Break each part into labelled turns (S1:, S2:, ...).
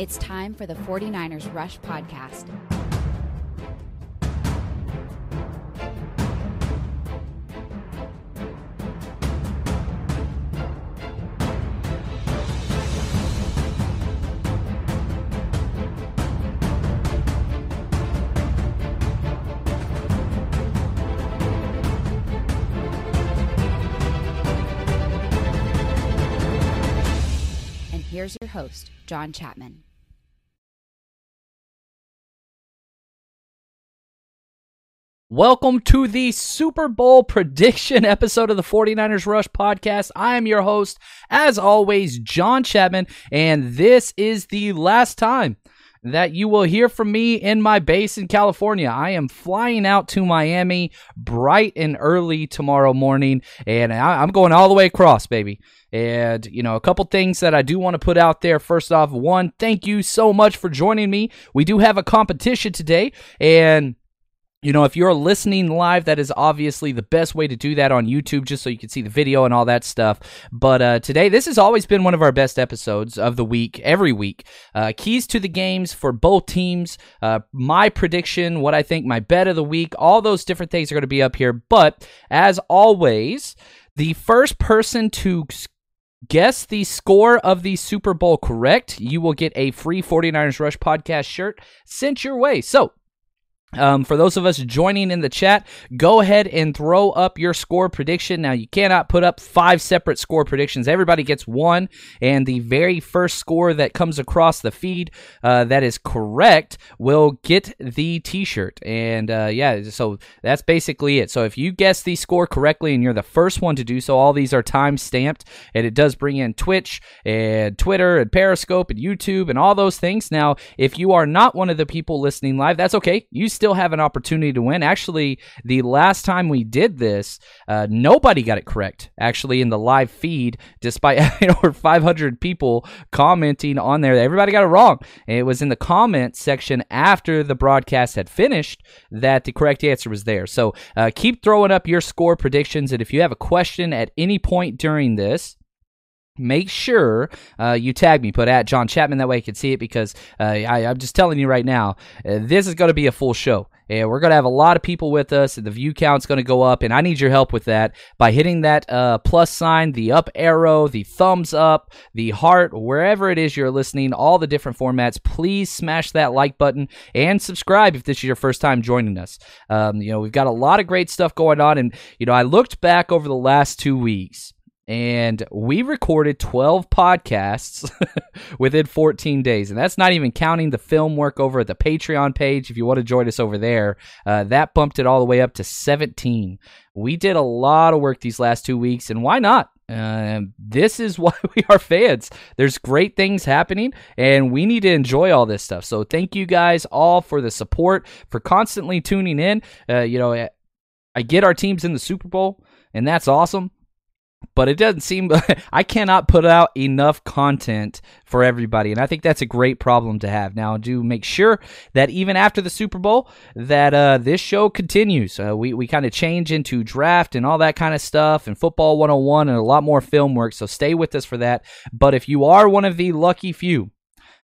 S1: It's time for the 49ers Rush podcast. And here's your host, John Chapman.
S2: Welcome to the Super Bowl prediction episode of the 49ers Rush podcast. I am your host, as always, John Chapman, and this is the last time that you will hear from me in my base in California. I am flying out to Miami bright and early tomorrow morning, and I'm going all the way across, baby. And, you know, a couple things that I do want to put out there. First off, one, thank you so much for joining me. We do have a competition today, and you know, if you're listening live, that is obviously the best way to do that on YouTube, just so you can see the video and all that stuff. But uh, today, this has always been one of our best episodes of the week, every week. Uh, keys to the games for both teams, uh, my prediction, what I think my bet of the week, all those different things are going to be up here. But as always, the first person to guess the score of the Super Bowl correct, you will get a free 49ers Rush podcast shirt sent your way. So, um, for those of us joining in the chat, go ahead and throw up your score prediction. Now, you cannot put up five separate score predictions. Everybody gets one, and the very first score that comes across the feed uh, that is correct will get the t shirt. And uh, yeah, so that's basically it. So if you guess the score correctly and you're the first one to do so, all these are time stamped, and it does bring in Twitch and Twitter and Periscope and YouTube and all those things. Now, if you are not one of the people listening live, that's okay. You still have an opportunity to win. Actually, the last time we did this, uh, nobody got it correct. Actually, in the live feed, despite over 500 people commenting on there, everybody got it wrong. It was in the comment section after the broadcast had finished that the correct answer was there. So uh, keep throwing up your score predictions, and if you have a question at any point during this, make sure uh, you tag me, put at John Chapman. That way I can see it because uh, I, I'm just telling you right now, uh, this is going to be a full show. And we're going to have a lot of people with us, and the view count's going to go up. And I need your help with that by hitting that uh, plus sign, the up arrow, the thumbs up, the heart, wherever it is you're listening, all the different formats. Please smash that like button and subscribe if this is your first time joining us. Um, you know, we've got a lot of great stuff going on. And, you know, I looked back over the last two weeks and we recorded 12 podcasts within 14 days and that's not even counting the film work over at the patreon page if you want to join us over there uh, that bumped it all the way up to 17 we did a lot of work these last two weeks and why not um, this is why we are fans. There's great things happening, and we need to enjoy all this stuff. So, thank you guys all for the support, for constantly tuning in. Uh, you know, I get our teams in the Super Bowl, and that's awesome but it doesn't seem I cannot put out enough content for everybody and I think that's a great problem to have. Now do make sure that even after the Super Bowl that uh, this show continues. Uh, we we kind of change into draft and all that kind of stuff and football 101 and a lot more film work so stay with us for that. But if you are one of the lucky few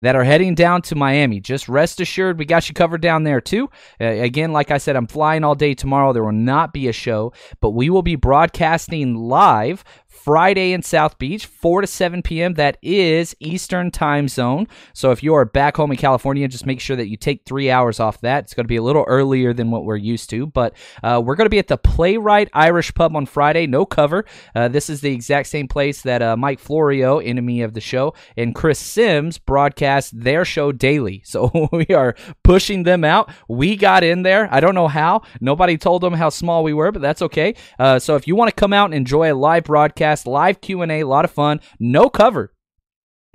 S2: that are heading down to Miami. Just rest assured, we got you covered down there too. Uh, again, like I said, I'm flying all day tomorrow. There will not be a show, but we will be broadcasting live Friday in South Beach, 4 to 7 p.m. That is Eastern time zone. So if you are back home in California, just make sure that you take three hours off that. It's going to be a little earlier than what we're used to, but uh, we're going to be at the Playwright Irish Pub on Friday. No cover. Uh, this is the exact same place that uh, Mike Florio, enemy of the show, and Chris Sims broadcast their show daily. So we are pushing them out. We got in there. I don't know how. Nobody told them how small we were, but that's okay. Uh, so if you want to come out and enjoy a live broadcast, live Q and A, a lot of fun, no cover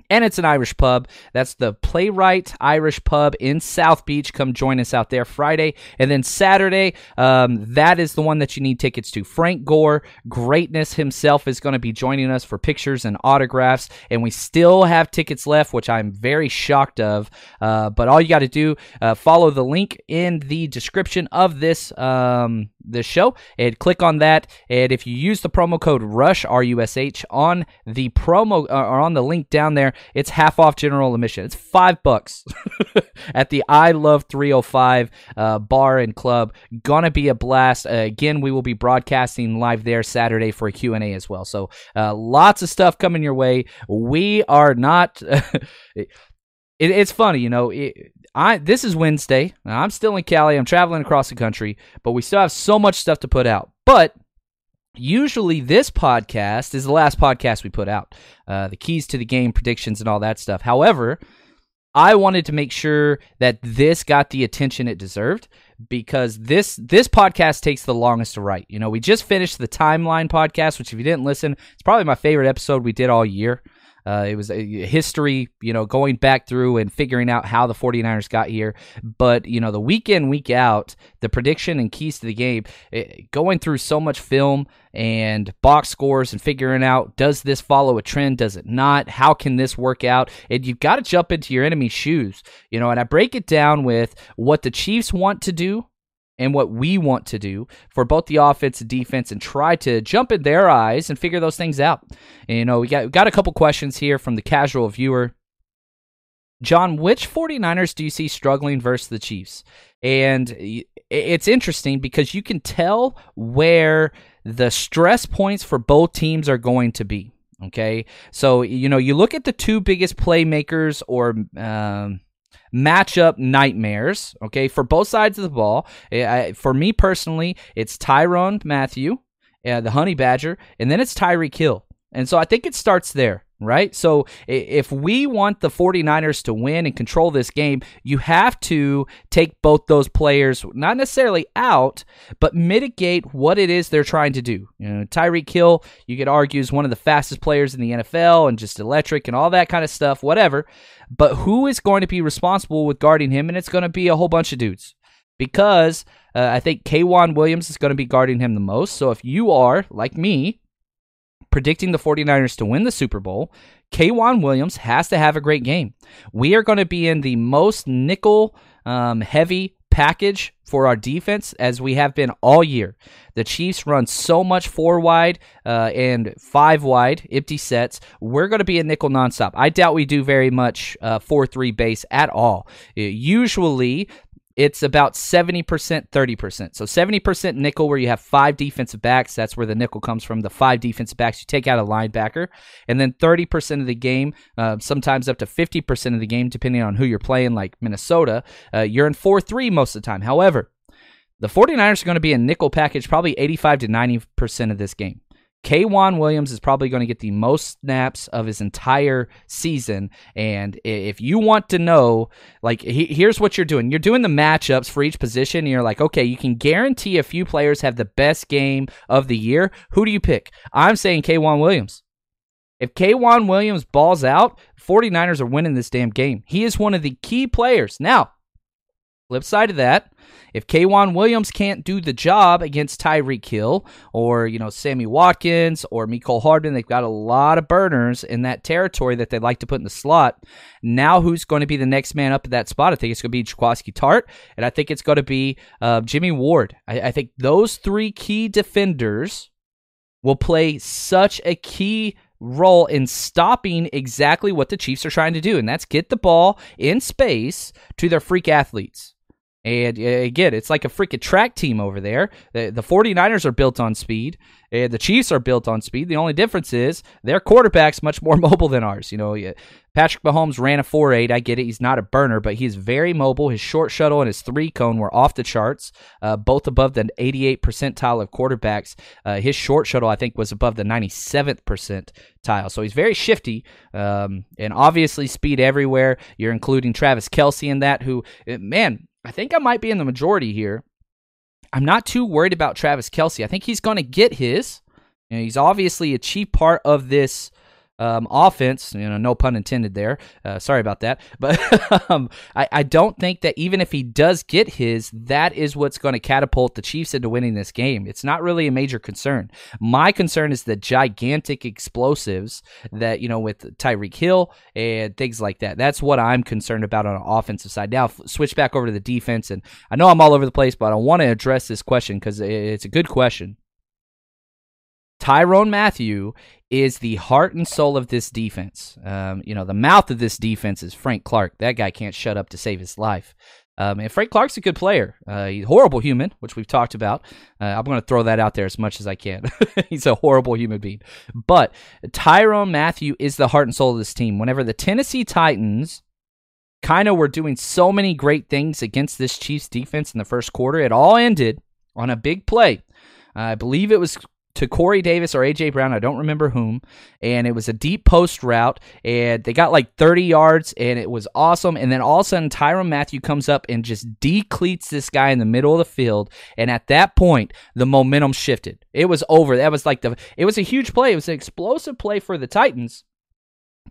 S2: and it's an Irish pub. That's the Playwright Irish Pub in South Beach. Come join us out there Friday. And then Saturday, um, that is the one that you need tickets to. Frank Gore, greatness himself, is going to be joining us for pictures and autographs. And we still have tickets left, which I'm very shocked of. Uh, but all you got to do, uh, follow the link in the description of this um, this show and click on that. And if you use the promo code RUSH, R U S H, on the promo uh, or on the link down there, it's half off general admission. It's five bucks at the I Love 305 uh, bar and club. Gonna be a blast. Uh, again, we will be broadcasting live there Saturday for a Q&A as well. So uh, lots of stuff coming your way. We are not... it, it's funny, you know. It, I this is Wednesday. I'm still in Cali. I'm traveling across the country, but we still have so much stuff to put out. But usually this podcast is the last podcast we put out uh, the keys to the game predictions and all that stuff. However i wanted to make sure that this got the attention it deserved because this this podcast takes the longest to write. You know we just finished the timeline podcast which if you didn't listen it's probably my favorite episode we did all year uh, it was a history, you know, going back through and figuring out how the 49ers got here. But, you know, the week in, week out, the prediction and keys to the game, it, eh, going through so much film and box scores and figuring out does this follow a trend, does it not? How can this work out? And you've got to jump into your enemy's shoes, you know, and I break it down with what the Chiefs want to do and what we want to do for both the offense and defense and try to jump in their eyes and figure those things out. And, you know, we got, we got a couple questions here from the casual viewer. John, which 49ers do you see struggling versus the Chiefs? And it's interesting because you can tell where the stress points for both teams are going to be. Okay. So, you know, you look at the two biggest playmakers or um, matchup nightmares, okay, for both sides of the ball. I, for me personally, it's Tyrann Mathieu, uh, the Honey Badger, and then it's Tyreek Hill. And so I think it starts there right? So if we want the 49ers to win and control this game, you have to take both those players, not necessarily out, but mitigate what it is they're trying to do. You know, Tyreek Hill, you could argue, is one of the fastest players in the NFL and just electric and all that kind of stuff, whatever. But who is going to be responsible with guarding him? And it's going to be a whole bunch of dudes. Because uh, I think K'Waun Williams is going to be guarding him the most. So if you are, like me, predicting the 49ers to win the Super Bowl, K'Waun Williams has to have a great game. We are going to be in the most nickel um, heavy package for our defense as we have been all year. The Chiefs run so much four wide uh, and five wide empty sets. We're going to be a nickel nonstop. I doubt we do very much uh, 4 3 base at all. Usually, it's about 70%, 30%. So 70% nickel, where you have five defensive backs. That's where the nickel comes from. The five defensive backs, you take out a linebacker. And then 30% of the game, uh, sometimes up to 50% of the game, depending on who you're playing, like Minnesota, uh, you're in 4 3 most of the time. However, the 49ers are going to be a nickel package probably 85 to 90% of this game. K'Waun Williams is probably going to get the most snaps of his entire season. And if you want to know, like, he, here's what you're doing you're doing the matchups for each position. And you're like, okay, you can guarantee a few players have the best game of the year. Who do you pick? I'm saying K'Waun Williams. If K'Waun Williams balls out, 49ers are winning this damn game. He is one of the key players. Now, Flip side of that, if K'Waun Williams can't do the job against Tyreek Hill or, you know, Sammy Watkins or Mecole Hardman, they've got a lot of burners in that territory that they like to put in the slot. Now, who's going to be the next man up at that spot? I think it's going to be Jaquiski Tartt, and I think it's going to be uh, Jimmy Ward. I, I think those three key defenders will play such a key role in stopping exactly what the Chiefs are trying to do, and that's get the ball in space to their freak athletes. And uh, again, it's like a freaking track team over there. The, the 49ers are built on speed, and the Chiefs are built on speed. The only difference is their quarterback's much more mobile than ours. You know, Patrick Mahomes ran a 4 8. I get it. He's not a burner, but he's very mobile. His short shuttle and his three cone were off the charts, uh, both above the 88 percentile of quarterbacks. Uh, his short shuttle, I think, was above the 97th percentile. So he's very shifty um, and obviously speed everywhere. You're including Travis Kelce in that, who, uh, man, I think I might be in the majority here. I'm not too worried about Travis Kelce. I think he's going to get his. You know, he's obviously a chief part of this um, offense. You know, no pun intended there. Uh, sorry about that. But um, I, I, don't think that even if he does get his, that is what's going to catapult the Chiefs into winning this game. It's not really a major concern. My concern is the gigantic explosives that, you know, with Tyreek Hill and things like that. That's what I'm concerned about on the offensive side. Now, switch back over to the defense. And I know I'm all over the place, but I want to address this question because it's a good question. Tyrann Mathieu is the heart and soul of this defense. Um, you know, the mouth of this defense is Frank Clark. That guy can't shut up to save his life. Um, and Frank Clark's a good player. Uh, he's a horrible human, which we've talked about. Uh, I'm going to throw that out there as much as I can. he's a horrible human being. But Tyrann Mathieu is the heart and soul of this team. Whenever the Tennessee Titans kind of were doing so many great things against this Chiefs defense in the first quarter, it all ended on a big play. I believe it was to Corey Davis or AJ Brown, I don't remember whom, and it was a deep post route, and they got like 30 yards, and it was awesome. And then all of a sudden, Tyrann Mathieu comes up and just decleats this guy in the middle of the field, and at that point, the momentum shifted. It was over. That was like the. It was a huge play. It was an explosive play for the Titans.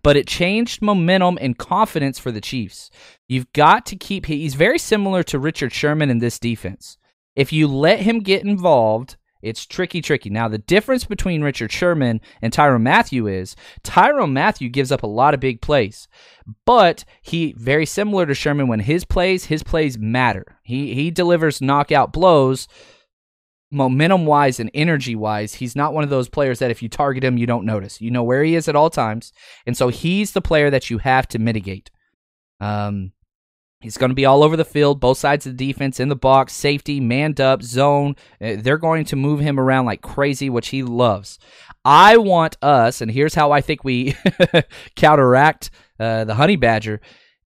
S2: But it changed momentum and confidence for the Chiefs. You've got to keep. He's very similar to Richard Sherman in this defense. If you let him get involved, it's tricky, tricky. Now, the difference between Richard Sherman and Tyrann Mathieu is Tyrann Mathieu gives up a lot of big plays, but he very similar to Sherman when his plays, his plays matter. He he delivers knockout blows momentum wise and energy wise, he's not one of those players that if you target him, you don't notice. You know where he is at all times. And so he's the player that you have to mitigate. Um, He's going to be all over the field, both sides of the defense, in the box, safety, manned up, zone. Uh, they're going to move him around like crazy, which he loves. I want us, and here's how I think we counteract uh, the Honey Badger.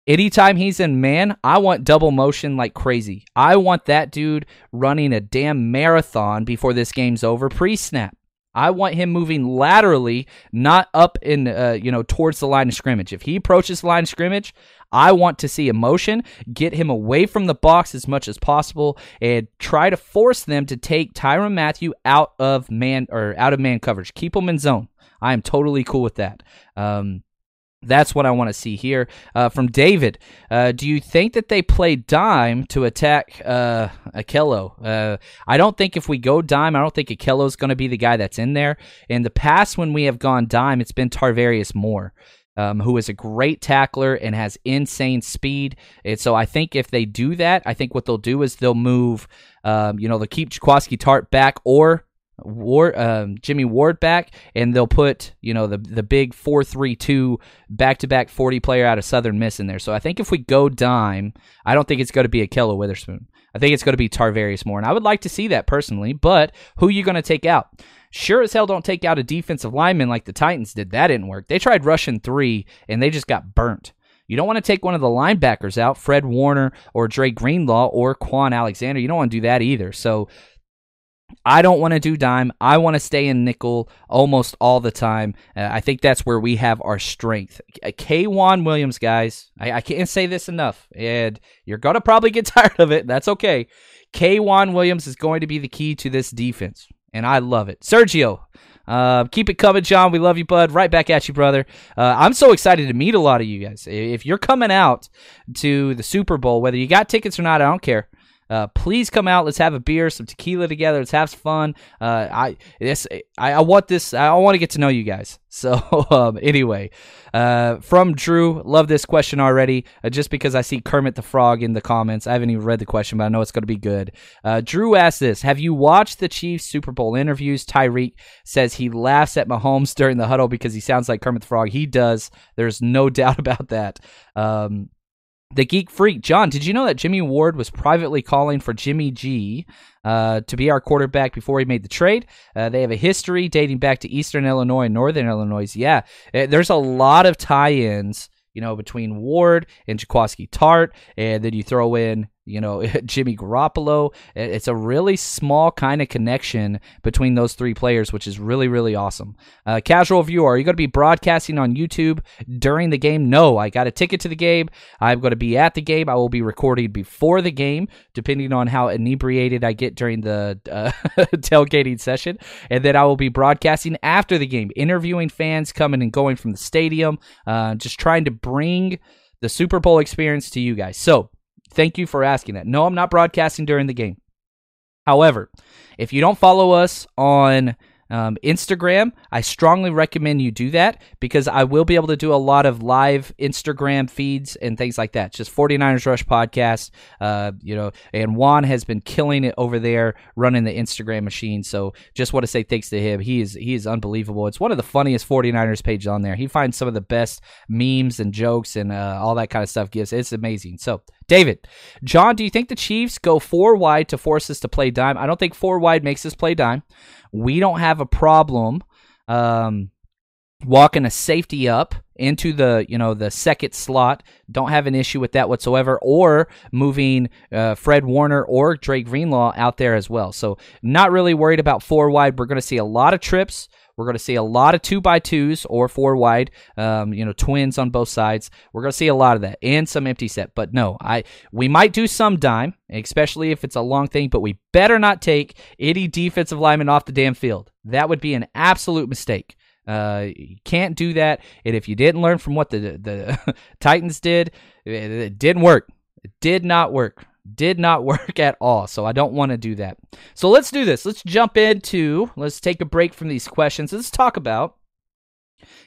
S2: Anytime he's in man, I want double motion like crazy. I want that dude running a damn marathon before this game's over pre snap. I want him moving laterally, not up in, uh, you know, towards the line of scrimmage. If he approaches the line of scrimmage, I want to see emotion, get him away from the box as much as possible, and try to force them to take Tyrann Mathieu out of man or out of man coverage. Keep him in zone. I am totally cool with that. Um, that's what I want to see here. Uh, from David, uh, do you think that they play dime to attack uh, Ahkello? Uh, I don't think if we go dime, I don't think Ahkello is going to be the guy that's in there. In the past, when we have gone dime, it's been Tarvarius Moore um, who is a great tackler and has insane speed. And so I think if they do that, I think what they'll do is they'll move, um, you know, they'll keep Jaquiski Tartt back or Ward, um, Jimmy Ward back, and they'll put you know the the big four three two back to back forty player out of Southern Miss in there. So I think if we go dime, I don't think it's going to be Ahkello Witherspoon. I think it's going to be Tarvarius Moore, and I would like to see that personally. But who are you going to take out? Sure as hell don't take out a defensive lineman like the Titans did. That didn't work. They tried rushing three and they just got burnt. You don't want to take one of the linebackers out, Fred Warner or Dre Greenlaw or Kwon Alexander. You don't want to do that either. So I don't want to do dime. I want to stay in nickel almost all the time. Uh, I think that's where we have our strength. Uh, K'Waun Williams, guys, I, I can't say this enough, and you're going to probably get tired of it. That's okay. K'Waun Williams is going to be the key to this defense and I love it. Sergio, uh, keep it coming, John. We love you, bud. Right back at you, brother. Uh, I'm so excited to meet a lot of you guys. If you're coming out to the Super Bowl, whether you got tickets or not, I don't care. Uh, please come out. Let's have a beer, some tequila together. Let's have some fun. Uh, I this I, I, want this. I want to get to know you guys. So um, anyway, uh, from Drew, love this question already. Uh, just because I see Kermit the Frog in the comments, I haven't even read the question, but I know it's going to be good. Uh, Drew asked this: Have you watched the Chiefs Super Bowl interviews? Tyreek says he laughs at Mahomes during the huddle because he sounds like Kermit the Frog. He does. There's no doubt about that. Um, The Geek Freak, John, did you know that Jimmy Ward was privately calling for Jimmy G uh, to be our quarterback before he made the trade? Uh, they have a history dating back to Eastern Illinois and Northern Illinois. Yeah, uh, there's a lot of tie ins you know, between Ward and Jaquiski Tartt, and then you throw in you know, Jimmy Garoppolo. It's a really small kind of connection between those three players, which is really, really awesome. Uh, casual viewer, are you going to be broadcasting on YouTube during the game? No, I got a ticket to the game. I'm going to be at the game. I will be recording before the game, depending on how inebriated I get during the uh, tailgating session. And then I will be broadcasting after the game, interviewing fans coming and going from the stadium, uh, just trying to bring the Super Bowl experience to you guys. So, Thank you for asking that. No, I'm not broadcasting during the game. However, if you don't follow us on um, Instagram, I strongly recommend you do that because I will be able to do a lot of live Instagram feeds and things like that. Just 49ers Rush podcast, uh, you know, and Juan has been killing it over there running the Instagram machine. So just want to say thanks to him. He is he is unbelievable. It's one of the funniest 49ers pages on there. He finds some of the best memes and jokes and uh, all that kind of stuff. Gives it's amazing. So David, John, do you think the Chiefs go four wide to force us to play dime? I don't think four wide makes us play dime. We don't have a problem um, walking a safety up into the you know the second slot. Don't have an issue with that whatsoever. Or moving uh, Fred Warner or Drake Greenlaw out there as well. So not really worried about four wide. We're going to see a lot of trips. We're going to see a lot of two by twos or four wide, um, you know, twins on both sides. We're going to see a lot of that and some empty set. But no, I we might do some dime, especially if it's a long thing. But we better not take any defensive lineman off the damn field. That would be an absolute mistake. Uh, you can't do that. And if you didn't learn from what the the Titans did, it, it didn't work. It did not work did not work at all. So I don't want to do that. So let's do this. Let's jump into, let's take a break from these questions. Let's talk about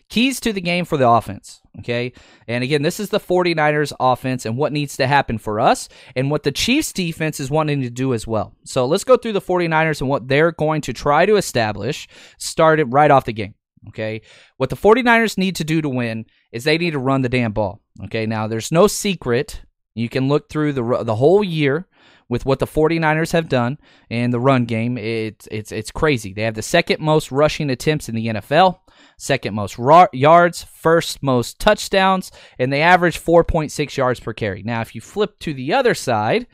S2: keys to the game for the offense. Okay. And again, this is the 49ers offense and what needs to happen for us and what the Chiefs defense is wanting to do as well. So let's go through the 49ers and what they're going to try to establish, start it right off the game. Okay. What the 49ers need to do to win is they need to run the damn ball. Okay. Now, there's no secret you can look through the the whole year with what the 49ers have done in the run game. It's it's it's crazy. They have the second most rushing attempts in the NFL, second most yards, first most touchdowns, and they average 4.6 yards per carry. Now, if you flip to the other side,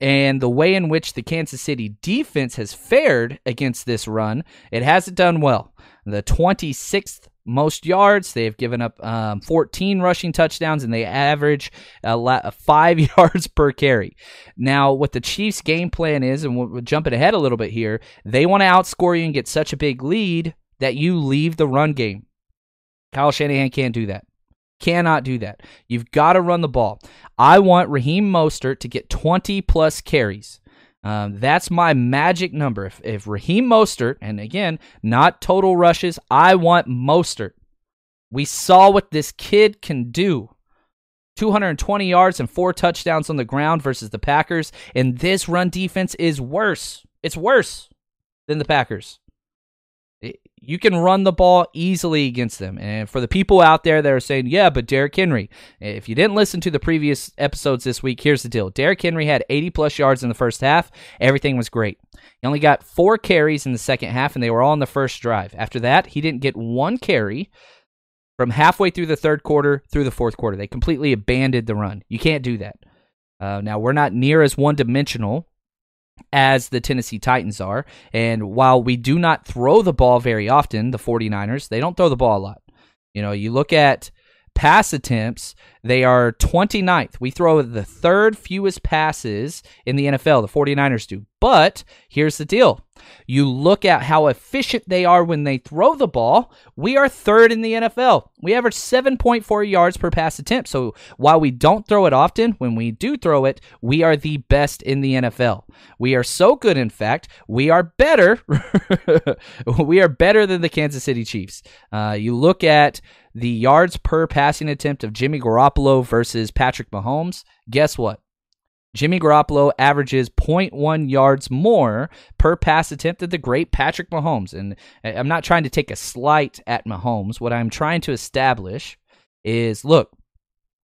S2: and the way in which the Kansas City defense has fared against this run, it hasn't done well. The 26th most yards. They have given up um, 14 rushing touchdowns, and they average uh, five yards per carry. Now, what the Chiefs' game plan is, and we're jumping ahead a little bit here, they want to outscore you and get such a big lead that you leave the run game. Kyle Shanahan can't do that. Cannot do that. You've got to run the ball. I want Raheem Mostert to get 20 plus carries. Um, that's my magic number. If, if Raheem Mostert, and again, not total rushes, I want Mostert. We saw what this kid can do. 220 yards and four touchdowns on the ground versus the Packers. And this run defense is worse. It's worse than the Packers you can run the ball easily against them. And for the people out there that are saying, yeah, but Derrick Henry, if you didn't listen to the previous episodes this week, here's the deal. Derrick Henry had 80 plus yards in the first half. Everything was great. He only got four carries in the second half, and they were all in the first drive. After that, he didn't get one carry from halfway through the third quarter through the fourth quarter. They completely abandoned the run. You can't do that. Uh, now, we're not near as one dimensional as the Tennessee Titans are. And while we do not throw the ball very often, the 49ers, they don't throw the ball a lot. You know, you look at pass attempts, they are 29th. We throw the third fewest passes in the NFL, the 49ers do. But here's the deal you look at how efficient they are when they throw the ball. We are third in the NFL. We average 7.4 yards per pass attempt. So while we don't throw it often, when we do throw it, we are the best in the NFL. We are so good, in fact, we are better. we are better than the Kansas City Chiefs. Uh, you look at the yards per passing attempt of Jimmy Garoppolo versus Patrick Mahomes. Guess what? Jimmy Garoppolo averages 0.1 yards more per pass attempt than the great Patrick Mahomes. And I'm not trying to take a slight at Mahomes. What I'm trying to establish is look,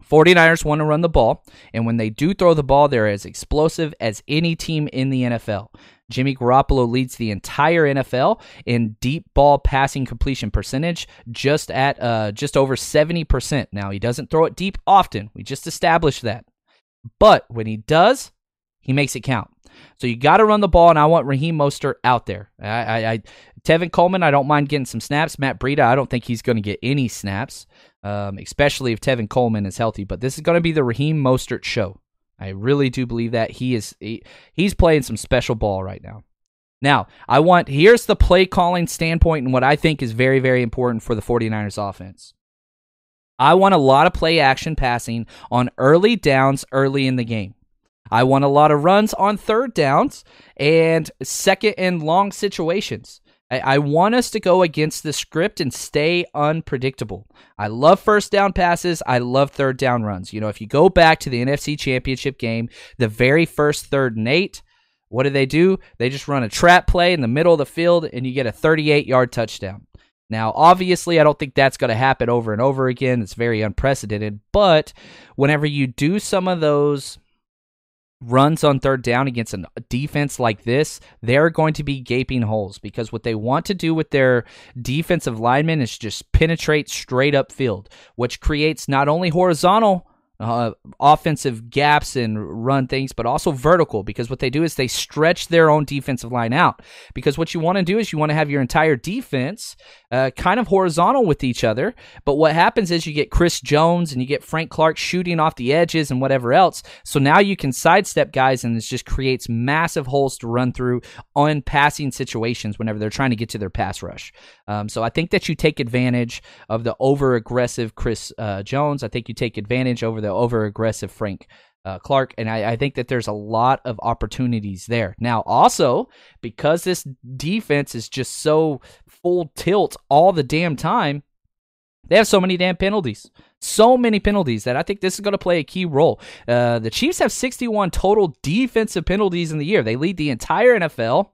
S2: 49ers want to run the ball, and when they do throw the ball, they're as explosive as any team in the NFL. Jimmy Garoppolo leads the entire NFL in deep ball passing completion percentage, just at uh, just over 70%. Now, he doesn't throw it deep often. We just established that. But when he does, he makes it count. So you got to run the ball, and I want Raheem Mostert out there. I, I, I, Tevin Coleman, I don't mind getting some snaps. Matt Breida, I don't think he's going to get any snaps, um, especially if Tevin Coleman is healthy. But this is going to be the Raheem Mostert show. I really do believe that he is he, he's playing some special ball right now. Now, I want here's the play calling standpoint and what I think is very very important for the 49ers offense. I want a lot of play action passing on early downs early in the game. I want a lot of runs on third downs and second and long situations. I, I, want us to go against the script and stay unpredictable. I love first down passes. I love third down runs. You know, if you go back to the NFC Championship game, the very first third and eight, what do they do? They just run a trap play in the middle of the field and you get a 38 yard touchdown. Now, obviously, I don't think that's going to happen over and over again. It's very unprecedented. But whenever you do some of those runs on third down against a defense like this, they're going to be gaping holes because what they want to do with their defensive linemen is just penetrate straight up field, which creates not only horizontal uh, offensive gaps and run things, but also vertical because what they do is they stretch their own defensive line out. Because what you want to do is you want to have your entire defense uh, kind of horizontal with each other. But what happens is you get Chris Jones and you get Frank Clark shooting off the edges and whatever else. So now you can sidestep guys and it just creates massive holes to run through on passing situations whenever they're trying to get to their pass rush. Um, so I think that you take advantage of the over aggressive Chris uh, Jones. I think you take advantage over the over aggressive Frank uh, Clark, and I, I, think that there's a lot of opportunities there. Now, also because this defense is just so full tilt all the damn time, they have so many damn penalties. So many penalties that I think this is going to play a key role. Uh, the Chiefs have 61 total defensive penalties in the year. They lead the entire NFL.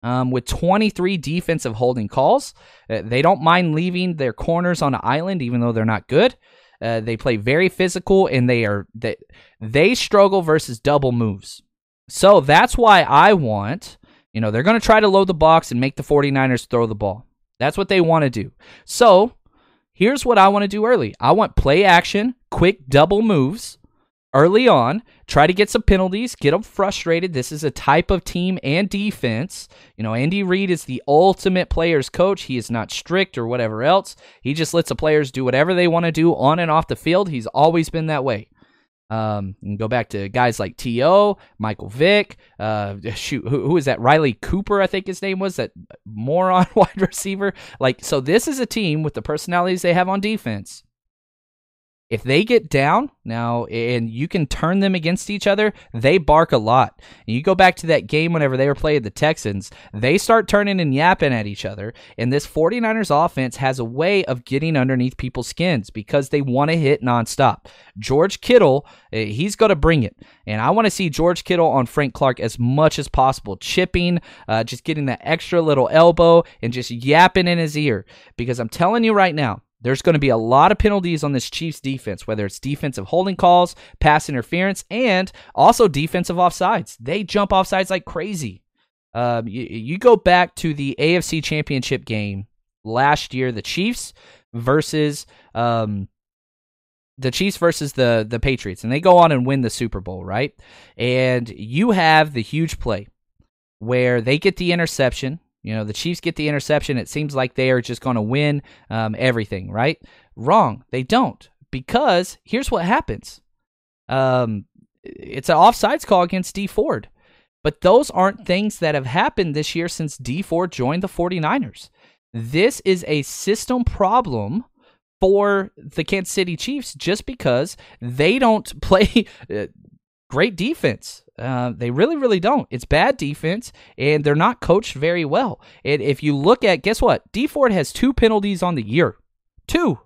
S2: Um, with 23 defensive holding calls. Uh, they don't mind leaving their corners on an island, even though they're not good. Uh, they play very physical and they are they, they struggle versus double moves. So that's why I want, you know, they're going to try to load the box and make the 49ers throw the ball. That's what they want to do. So here's what I want to do early I want play action, quick double moves early on, try to get some penalties, get them frustrated. This is a type of team and defense. You know, Andy Reid is the ultimate players coach. He is not strict or whatever else. He just lets the players do whatever they want to do on and off the field. He's always been that way. Um, go back to guys like T.O., Michael Vick, uh, shoot, who, who is that? Riley Cooper, I think his name was, that moron wide receiver. Like, so this is a team with the personalities they have on defense if they get down now and you can turn them against each other, they bark a lot. And you go back to that game whenever they were playing the Texans, they start turning and yapping at each other. And this 49ers offense has a way of getting underneath people's skins because they want to hit nonstop. George Kittle, eh, he's going to bring it. And I want to see George Kittle on Frank Clark as much as possible, chipping, uh, just getting that extra little elbow and just yapping in his ear. Because I'm telling you right now, there's going to be a lot of penalties on this Chiefs defense, whether it's defensive holding calls, pass interference, and also defensive offsides. They jump offsides like crazy. Um, you, you go back to the AFC Championship game last year, the Chiefs versus um, the Chiefs versus the the Patriots, and they go on and win the Super Bowl, right? And you have the huge play where they get the interception you know, the Chiefs get the interception. It seems like they are just going to win um, everything, right? Wrong. They don't. Because here's what happens um, it's an offsides call against Dee Ford. But those aren't things that have happened this year since Dee Ford joined the 49ers. This is a system problem for the Kansas City Chiefs just because they don't play uh, great defense. Uh, they really, really don't. It's bad defense, and they're not coached very well. And if you look at, guess what? Dee Ford has two penalties on the year. Two.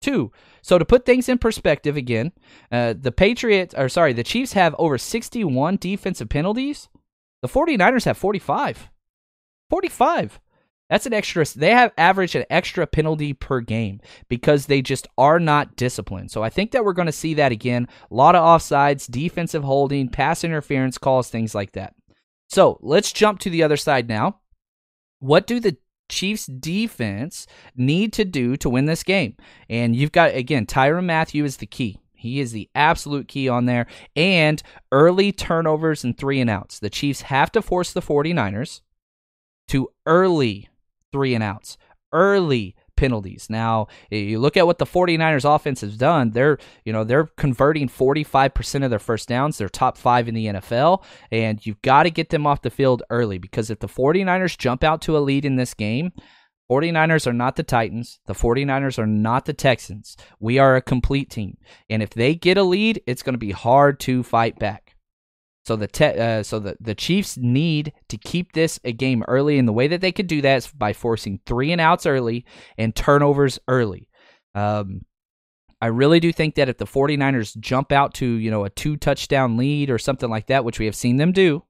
S2: Two. So to put things in perspective again, uh, the Patriots, or sorry, the Chiefs have over 61 defensive penalties. The 49ers have 45. 45. That's an extra. They have averaged an extra penalty per game because they just are not disciplined. So I think that we're going to see that again. A lot of offsides, defensive holding, pass interference calls, things like that. So let's jump to the other side now. What do the Chiefs defense need to do to win this game? And you've got, again, Tyrann Mathieu is the key. He is the absolute key on there. And early turnovers and three and outs. The Chiefs have to force the 49ers to early three and outs, early penalties. Now, you look at what the 49ers offense has done, they're, you know, they're converting 45% of their first downs. They're top 5 in the NFL, and you've got to get them off the field early because if the 49ers jump out to a lead in this game, 49ers are not the Titans. The 49ers are not the Texans. We are a complete team. And if they get a lead, it's going to be hard to fight back. So the te- uh, so the, the Chiefs need to keep this a game early, and the way that they could do that is by forcing three and outs early and turnovers early. Um, I really do think that if the 49ers jump out to, you know, a two touchdown lead or something like that, which we have seen them do,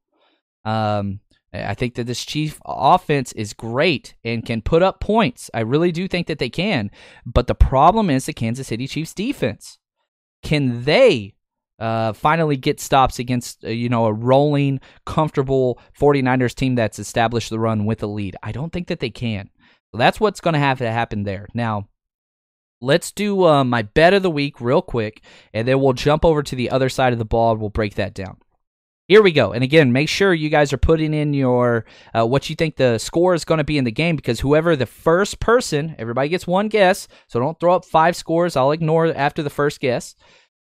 S2: um, I think that this Chief offense is great and can put up points. I really do think that they can. But the problem is the Kansas City Chiefs defense. Can they uh, finally get stops against uh, you know a rolling, comfortable 49ers team that's established the run with a lead. I don't think that they can. So that's what's going to have to happen there. Now, let's do uh, my bet of the week real quick, and then we'll jump over to the other side of the ball and we'll break that down. Here we go. And again, make sure you guys are putting in your uh, what you think the score is going to be in the game because whoever the first person, everybody gets one guess. So don't throw up five scores. I'll ignore after the first guess.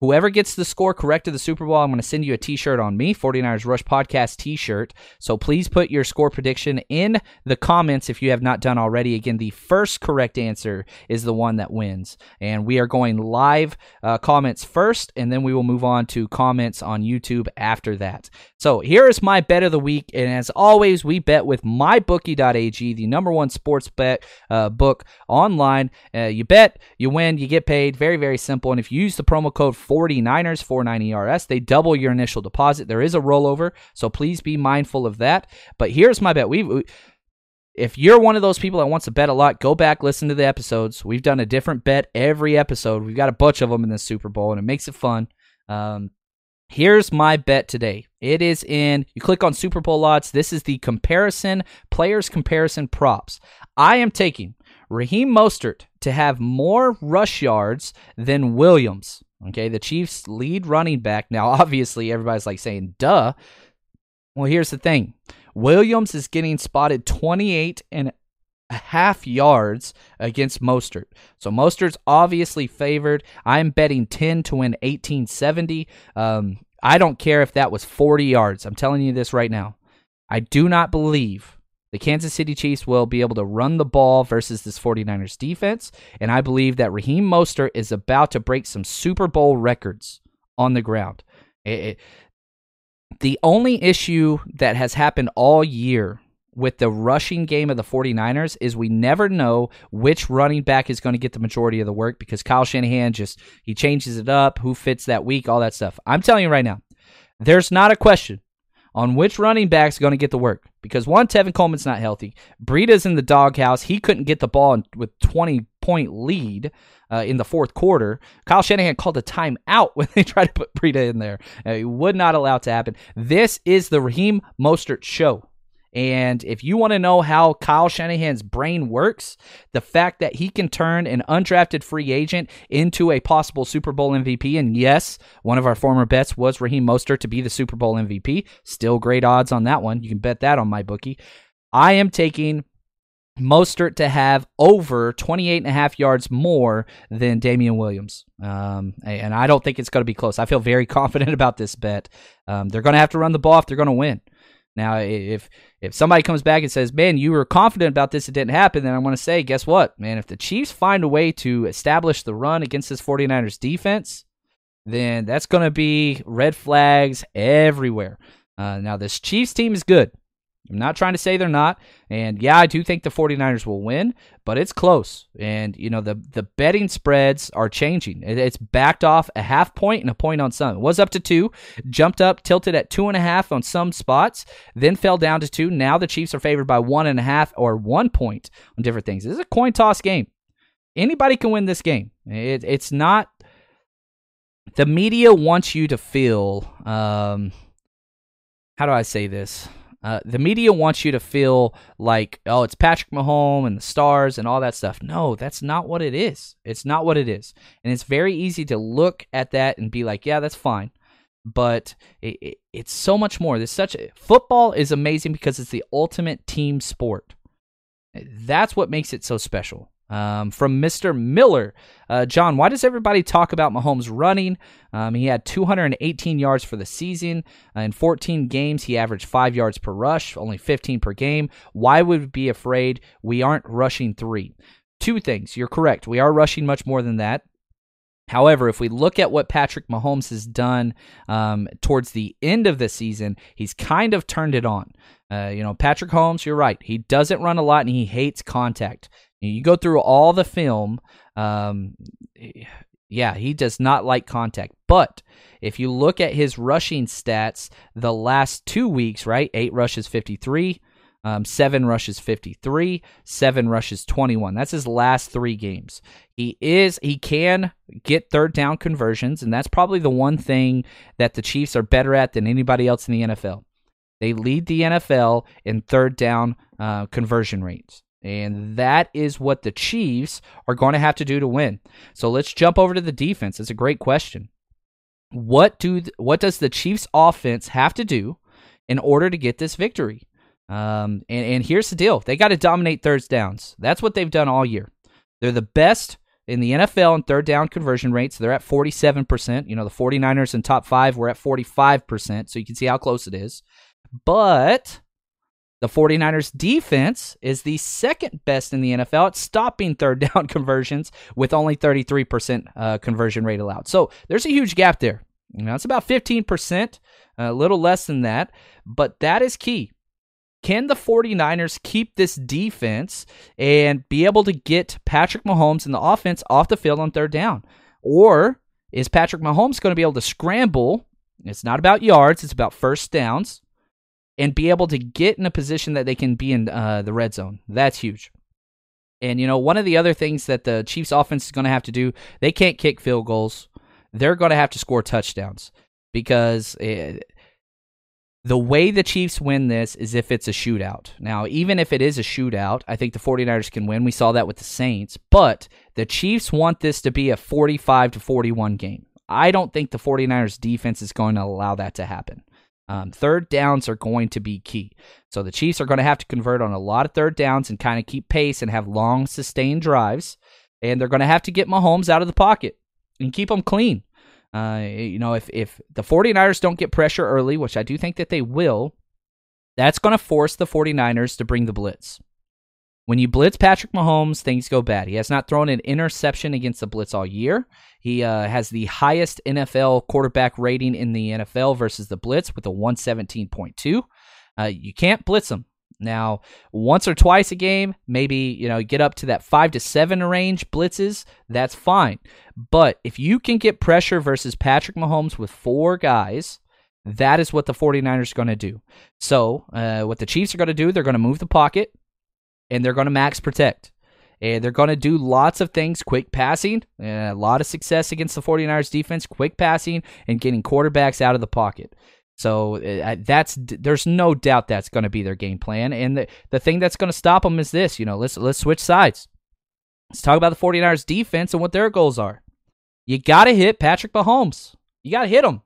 S2: Whoever gets the score correct to the Super Bowl, I'm going to send you a t shirt on me, 49ers Rush Podcast t shirt. So please put your score prediction in the comments if you have not done already. Again, the first correct answer is the one that wins. And we are going live uh, comments first, and then we will move on to comments on YouTube after that. So here is my bet of the week. And as always, we bet with mybookie.ag, the number one sports bet uh, book online. Uh, you bet, you win, you get paid. Very, very simple. And if you use the promo code 49ers, 49ERS. They double your initial deposit. There is a rollover, so please be mindful of that. But here's my bet. We've. We, if you're one of those people that wants to bet a lot, go back, listen to the episodes. We've done a different bet every episode. We've got a bunch of them in the Super Bowl, and it makes it fun. Um, here's my bet today. It is in, you click on Super Bowl odds. This is the comparison, players comparison props. I am taking Raheem Mostert to have more rush yards than Williams. Okay, the Chiefs' lead running back. Now, obviously, everybody's like saying, duh. Well, here's the thing Williams is getting spotted 28 and a half yards against Mostert. So Mostert's obviously favored. I'm betting 10 to win 1870. Um, I don't care if that was 40 yards. I'm telling you this right now. I do not believe the Kansas City Chiefs will be able to run the ball versus this 49ers defense. And I believe that Raheem Mostert is about to break some Super Bowl records on the ground. It, it, the only issue that has happened all year with the rushing game of the 49ers is we never know which running back is going to get the majority of the work because Kyle Shanahan just he changes it up, who fits that week, all that stuff. I'm telling you right now, there's not a question on which running back's going to get the work. Because one, Tevin Coleman's not healthy. Breida's in the doghouse. He couldn't get the ball with 20 point lead uh, in the fourth quarter. Kyle Shanahan called a timeout when they tried to put Breida in there. Uh, he would not allow it to happen. This is the Raheem Mostert show. And if you want to know how Kyle Shanahan's brain works, the fact that he can turn an undrafted free agent into a possible Super Bowl MVP, and yes, one of our former bets was Raheem Mostert to be the Super Bowl MVP. Still great odds on that one. You can bet that on my bookie. I am taking Mostert to have over 28 and a half yards more than Damien Williams. Um, and I don't think it's going to be close. I feel very confident about this bet. Um, they're going to have to run the ball if they're going to win. Now, if if somebody comes back and says, "Man, you were confident about this, it didn't happen," then I want to say, "Guess what, man? If the Chiefs find a way to establish the run against this 49ers defense, then that's going to be red flags everywhere." Uh, now, this Chiefs team is good. I'm not trying to say they're not. And yeah, I do think the 49ers will win, but it's close. And, you know, the, the betting spreads are changing. It's backed off a half point and a point on some. It was up to two, jumped up, tilted at two and a half on some spots, then fell down to two. Now the Chiefs are favored by one and a half or one point on different things. This is a coin toss game. Anybody can win this game. It, it's not. The media wants you to feel. Um, how do I say this? Uh, the media wants you to feel like, oh, it's Patrick Mahomes and the stars and all that stuff. No, that's not what it is. It's not what it is. And it's very easy to look at that and be like, yeah, that's fine. But it, it, it's so much more. There's such a, football is amazing because it's the ultimate team sport. That's what makes it so special. Um, from Mr. Miller, uh, John, why does everybody talk about Mahomes running? Um, he had 218 yards for the season. Uh, in 14 games, he averaged five yards per rush, only 15 per game. Why would we be afraid? We aren't rushing three. Two things. You're correct. We are rushing much more than that. However, if we look at what Patrick Mahomes has done um, towards the end of the season, he's kind of turned it on. Uh, you know, Patrick Mahomes, you're right. He doesn't run a lot and he hates contact. You go through all the film. Um, yeah, he does not like contact. But if you look at his rushing stats, the last two weeks, right? Eight rushes, 53. Um, seven rushes 53 seven rushes 21 that's his last three games he is he can get third down conversions and that's probably the one thing that the chiefs are better at than anybody else in the nfl they lead the nfl in third down uh, conversion rates and that is what the Chiefs are going to have to do to win. So let's jump over to the defense. It's a great question. What do what does the Chiefs offense have to do in order to get this victory? Um, and, and here's the deal: they got to dominate third downs. That's what they've done all year. They're the best in the NFL in third down conversion rates. They're at 47%. You know, the 49ers in top five were at 45%. So you can see how close it is. But the 49ers defense is the second best in the NFL at stopping third down conversions with only 33% uh, conversion rate allowed. So there's a huge gap there. You know, it's about 15%, a little less than that, but that is key. Can the 49ers keep this defense and be able to get Patrick Mahomes and the offense off the field on third down? Or is Patrick Mahomes going to be able to scramble? It's not about yards, it's about first downs and be able to get in a position that they can be in uh, the red zone. That's huge. And, you know, one of the other things that the Chiefs offense is going to have to do, they can't kick field goals. They're going to have to score touchdowns because it, eh, the way the Chiefs win this is if it's a shootout. Now, even if it is a shootout, I think the 49ers can win. We saw that with the Saints, but the Chiefs want this to be a 45 to 41 game. I don't think the 49ers defense is going to allow that to happen. Um, third downs are going to be key. So the Chiefs are going to have to convert on a lot of third downs and kind of keep pace and have long, sustained drives. And they're going to have to get Mahomes out of the pocket and keep them clean. Uh, you know, if, if the 49ers don't get pressure early, which I do think that they will, that's going to force the 49ers to bring the blitz. When you blitz Patrick Mahomes, things go bad. He has not thrown an interception against the blitz all year. He uh, has the highest NFL quarterback rating in the NFL versus the blitz with a 117.2. Uh, you can't blitz him. Now, once or twice a game, maybe, you know, get up to that 5 to 7 range blitzes, that's fine. But if you can get pressure versus Patrick Mahomes with four guys, that is what the 49ers are going to do. So, uh, what the Chiefs are going to do, they're going to move the pocket and they're going to max protect. And they're going to do lots of things quick passing, a lot of success against the 49ers defense, quick passing, and getting quarterbacks out of the pocket. So uh, that's there's no doubt that's going to be their game plan. And the, the thing that's going to stop them is this, you know, let's let's switch sides. Let's talk about the 49ers defense and what their goals are. You got to hit Patrick Mahomes. You got to hit him.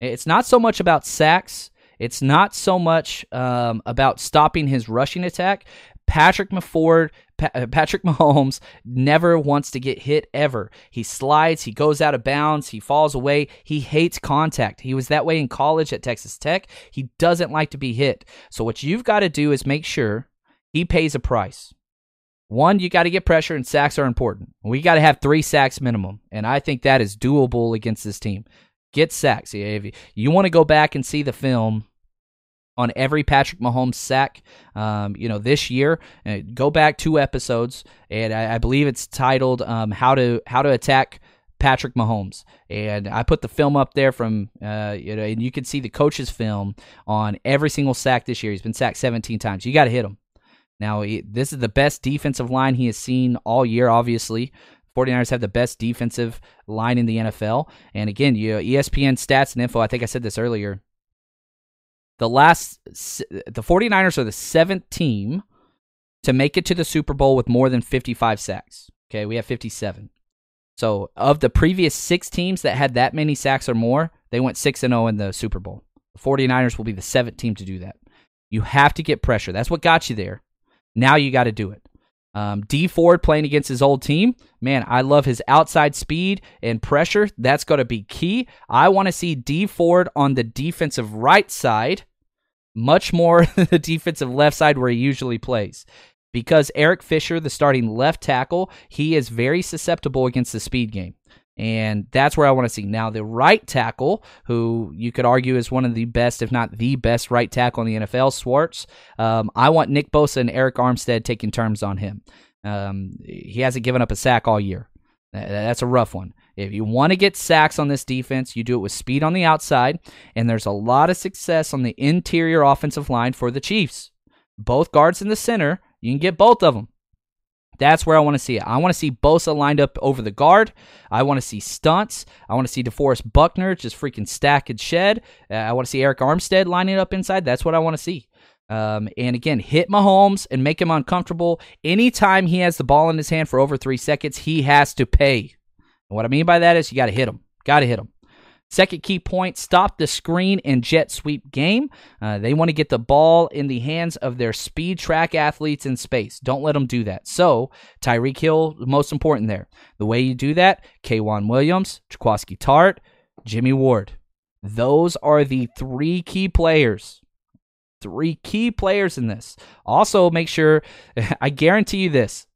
S2: It's not so much about sacks. It's not so much um, about stopping his rushing attack. Patrick Mafford, pa- uh, Patrick Mahomes never wants to get hit ever. He slides, he goes out of bounds, he falls away. He hates contact. He was that way in college at Texas Tech. He doesn't like to be hit. So what you've got to do is make sure he pays a price. One, you got to get pressure, and sacks are important. We got to have three sacks minimum, and I think that is doable against this team. Get sacks. If you want to go back and see the film, on every Patrick Mahomes sack. Um, you know, this year, uh, go back two episodes, and I, I believe it's titled um, "How to How to Attack." Patrick Mahomes, and I put the film up there from uh, you know, and you can see the coach's film on every single sack this year. He's been sacked 17 times. You got to hit him. Now, this is the best defensive line he has seen all year. Obviously, 49ers have the best defensive line in the NFL. And again, you know, ESPN stats and info. I think I said this earlier the last the 49ers are the seventh team to make it to the Super Bowl with more than 55 sacks. Okay, we have 57. So, of the previous 6 teams that had that many sacks or more, they went 6 and 0 in the Super Bowl. The 49ers will be the seventh team to do that. You have to get pressure. That's what got you there. Now you got to do it. Um, Dee Ford playing against his old team. Man, I love his outside speed and pressure. That's going to be key. I want to see Dee Ford on the defensive right side much more than the defensive left side where he usually plays. Because Eric Fisher, the starting left tackle, he is very susceptible against the speed game. And that's where I want to see. Now, the right tackle, who you could argue is one of the best, if not the best right tackle in the NFL, Schwartz. um, I want Nick Bosa and Arik Armstead taking terms on him. Um, he hasn't given up a sack all year. That's a rough one. If you want to get sacks on this defense, you do it with speed on the outside, and there's a lot of success on the interior offensive line for the Chiefs. Both guards in the center, you can get both of them. That's where I want to see it. I want to see Bosa lined up over the guard. I want to see stunts. I want to see DeForest Buckner just freaking stack and shed. Uh, I want to see Arik Armstead lining up inside. That's what I want to see. Um, and again, hit Mahomes and make him uncomfortable. Anytime he has the ball in his hand for over three seconds, he has to pay. And what I mean by that is you got to hit him. Got to hit him. Second key point stop the screen and jet sweep game. Uh, they want to get the ball in the hands of their speed track athletes in space. Don't let them do that. So, Tyreek Hill, most important there. The way you do that, K'Waun Williams, Jaquiski Tartt, Jimmy Ward. Those are the three key players. Three key players in this. Also, make sure, I guarantee you this.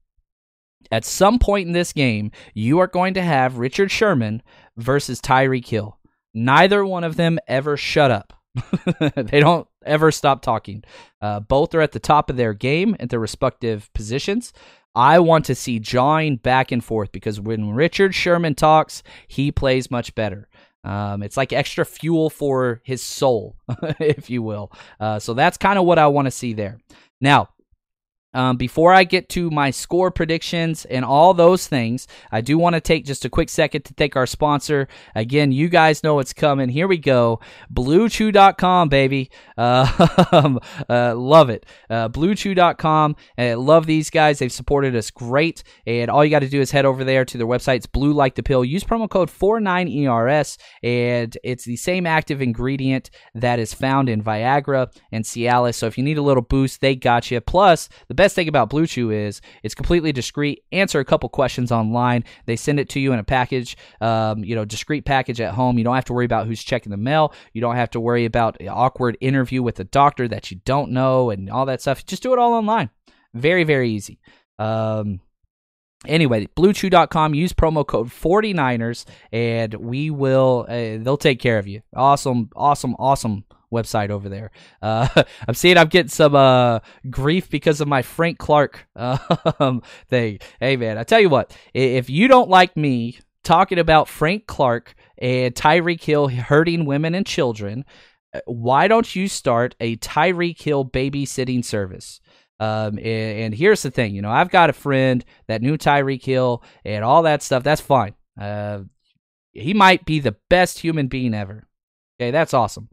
S2: At some point in this game, you are going to have Richard Sherman versus Tyreek Hill. Neither one of them ever shut up. they don't ever stop talking. Uh, both are at the top of their game at their respective positions. I want to see jawing back and forth because when Richard Sherman talks, he plays much better. Um, it's like extra fuel for his soul, if you will. Uh, so that's kind of what I want to see there. Now, um, before I get to my score predictions and all those things, I do want to take just a quick second to thank our sponsor. Again, you guys know what's coming. Here we go. BlueChew.com, baby. Uh, uh, love it. Uh, BlueChew.com. Uh, love these guys. They've supported us great. And all you got to do is head over there to their website. It's Blue Like the Pill. Use promo code 49ERS. And it's the same active ingredient that is found in Viagra and Cialis. So if you need a little boost, they got you. Plus, the best best thing about Blue Chew is it's completely discreet. Answer a couple questions online. They send it to you in a package, um, you know, discreet package at home. You don't have to worry about who's checking the mail. You don't have to worry about an awkward interview with a doctor that you don't know and all that stuff. Just do it all online. Very, very easy. Um, anyway bluechew.com use promo code 49ers and we will uh, they'll take care of you awesome awesome awesome website over there. Uh, I'm seeing I'm getting some uh, grief because of my Frank Clark um, thing. Hey man, I tell you what, if you don't like me talking about Frank Clark and Tyreek Hill hurting women and children, uh, why don't you start a Tyreek Hill babysitting service? Um, and, and, here's the thing, you know, I've got a friend that knew Tyreek Hill and all that stuff. That's fine. Uh, he might be the best human being ever. Okay, that's awesome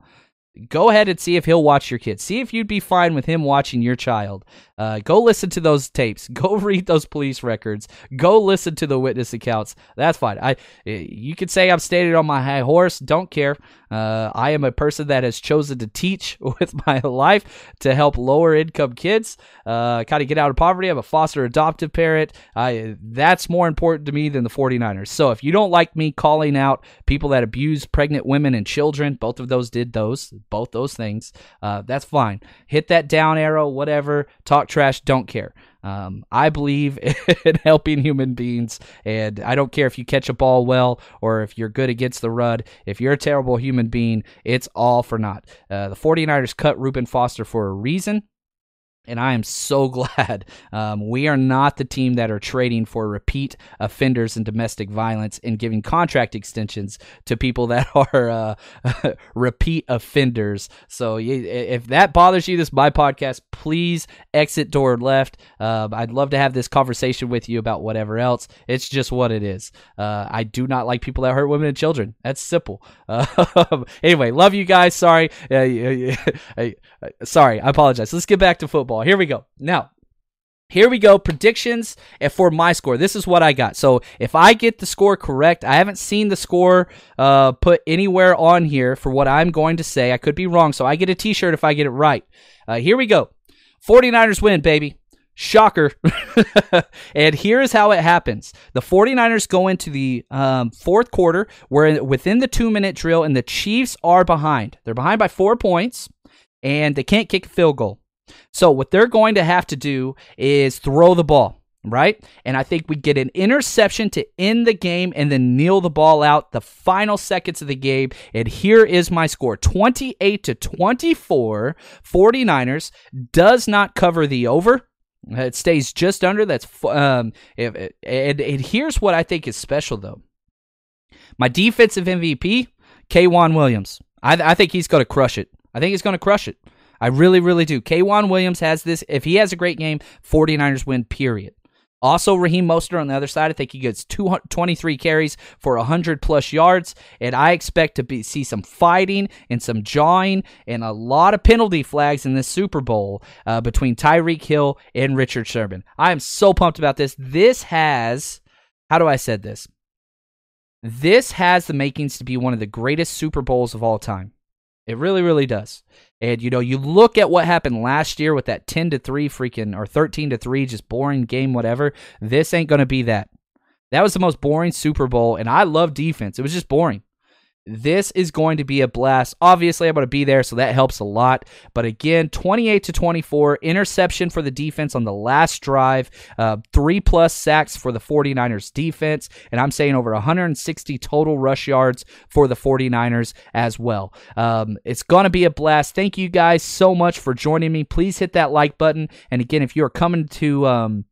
S2: go ahead and see if he'll watch your kid. See if you'd be fine with him watching your child. Uh, go listen to those tapes. Go read those police records. Go listen to the witness accounts. That's fine. I you could say I'm standing on my high horse. Don't care. Uh, I am a person that has chosen to teach with my life to help lower income kids uh, kind of get out of poverty. I'm a foster adoptive parent. I, that's more important to me than the 49ers. So if you don't like me calling out people that abuse pregnant women and children, both of those did those, both those things, uh, that's fine. Hit that down arrow, whatever. Talk trash, don't care. Um, I believe in helping human beings, and I don't care if you catch a ball well or if you're good against the run. If you're a terrible human being, it's all for naught. Uh, the 49ers cut Reuben Foster for a reason. And I am so glad um, we are not the team that are trading for repeat offenders in domestic violence and giving contract extensions to people that are uh, repeat offenders. So if that bothers you, this is my podcast. Please exit door left. Uh, I'd love to have this conversation with you about whatever else. It's just what it is. Uh, I do not like people that hurt women and children. That's simple. anyway, love you guys. Sorry. sorry. I apologize. Let's get back to football Here we go. Now, here we go. Predictions for my score. This is what I got. So if I get the score correct, I haven't seen the score uh, put anywhere on here for what I'm going to say. I could be wrong. So I get a t shirt if I get it right. Uh, here we go. 49ers win, baby. Shocker. and here's how it happens. The 49ers go into the um, fourth quarter. We're within the two minute drill, and the Chiefs are behind. They're behind by four points, and they can't kick a field goal. So what they're going to have to do is throw the ball, right? And I think we get an interception to end the game and then kneel the ball out the final seconds of the game. And here is my score 28 to 24. 49ers does not cover the over. It stays just under. That's um, and, and here's what I think is special though. My defensive MVP, K'Waun Williams. I, I think he's going to crush it. I think he's going to crush it. I really, really do. K'Waun Williams has this. If he has a great game, 49ers win, period. Also, Raheem Mostert on the other side, I think he gets 23 carries for 100 plus yards, and I expect to be, see some fighting and some jawing and a lot of penalty flags in this Super Bowl uh, between Tyreek Hill and Richard Sherman. I am so pumped about this. This has, how do I said this? This has the makings to be one of the greatest Super Bowls of all time. It really, really does. And you know, you look at what happened last year with that 10 to 3 freaking or 13 to 3 just boring game whatever. This ain't going to be that. That was the most boring Super Bowl and I love defense. It was just boring. This is going to be a blast. Obviously, I'm going to be there, so that helps a lot. But again, 28 to 24, interception for the defense on the last drive, uh, three plus sacks for the 49ers defense, and I'm saying over 160 total rush yards for the 49ers as well. Um, it's going to be a blast. Thank you guys so much for joining me. Please hit that like button. And again, if you're coming to, um,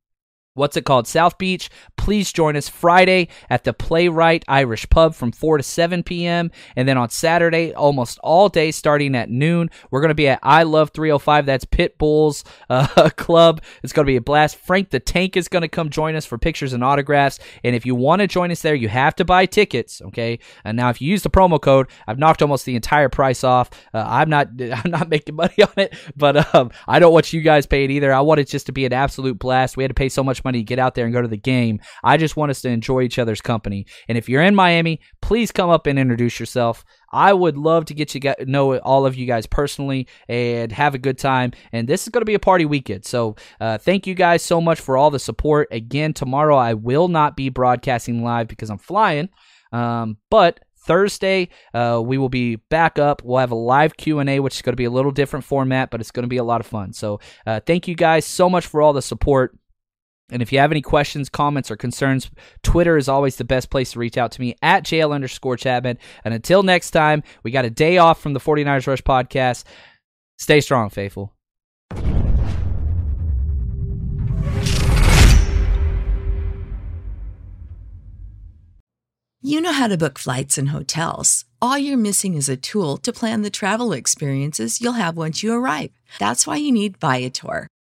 S2: what's it called? South Beach. Please join us Friday at the Playwright Irish Pub from 4 to 7 p.m. And then on Saturday, almost all day starting at noon, we're going to be at I Love 305. That's Pitbull's uh, club. It's going to be a blast. Frank the Tank is going to come join us for pictures and autographs. And if you want to join us there, you have to buy tickets. Okay. And now if you use the promo code, I've knocked almost the entire price off. Uh, I'm not, I'm not making money on it, but um, I don't want you guys paying either. I want it just to be an absolute blast. We had to pay so much money to get out there and go to the game. I just want us to enjoy each other's company. And if you're in Miami, please come up and introduce yourself. I would love to get you know all of you guys personally and have a good time. And this is going to be a party weekend. So uh, thank you guys so much for all the support. Again, tomorrow I will not be broadcasting live because I'm flying. Um, but Thursday, uh, we will be back up. We'll have a live Q and A, which is going to be a little different format, but it's going to be a lot of fun. So, uh, thank you guys so much for all the support. And if you have any questions, comments, or concerns, Twitter is always the best place to reach out to me at JL underscore Chapman. And until next time, we got a day off from the 49ers Rush podcast. Stay strong, faithful.
S3: You know how to book flights and hotels. All you're missing is a tool to plan the travel experiences you'll have once you arrive. That's why you need Viator.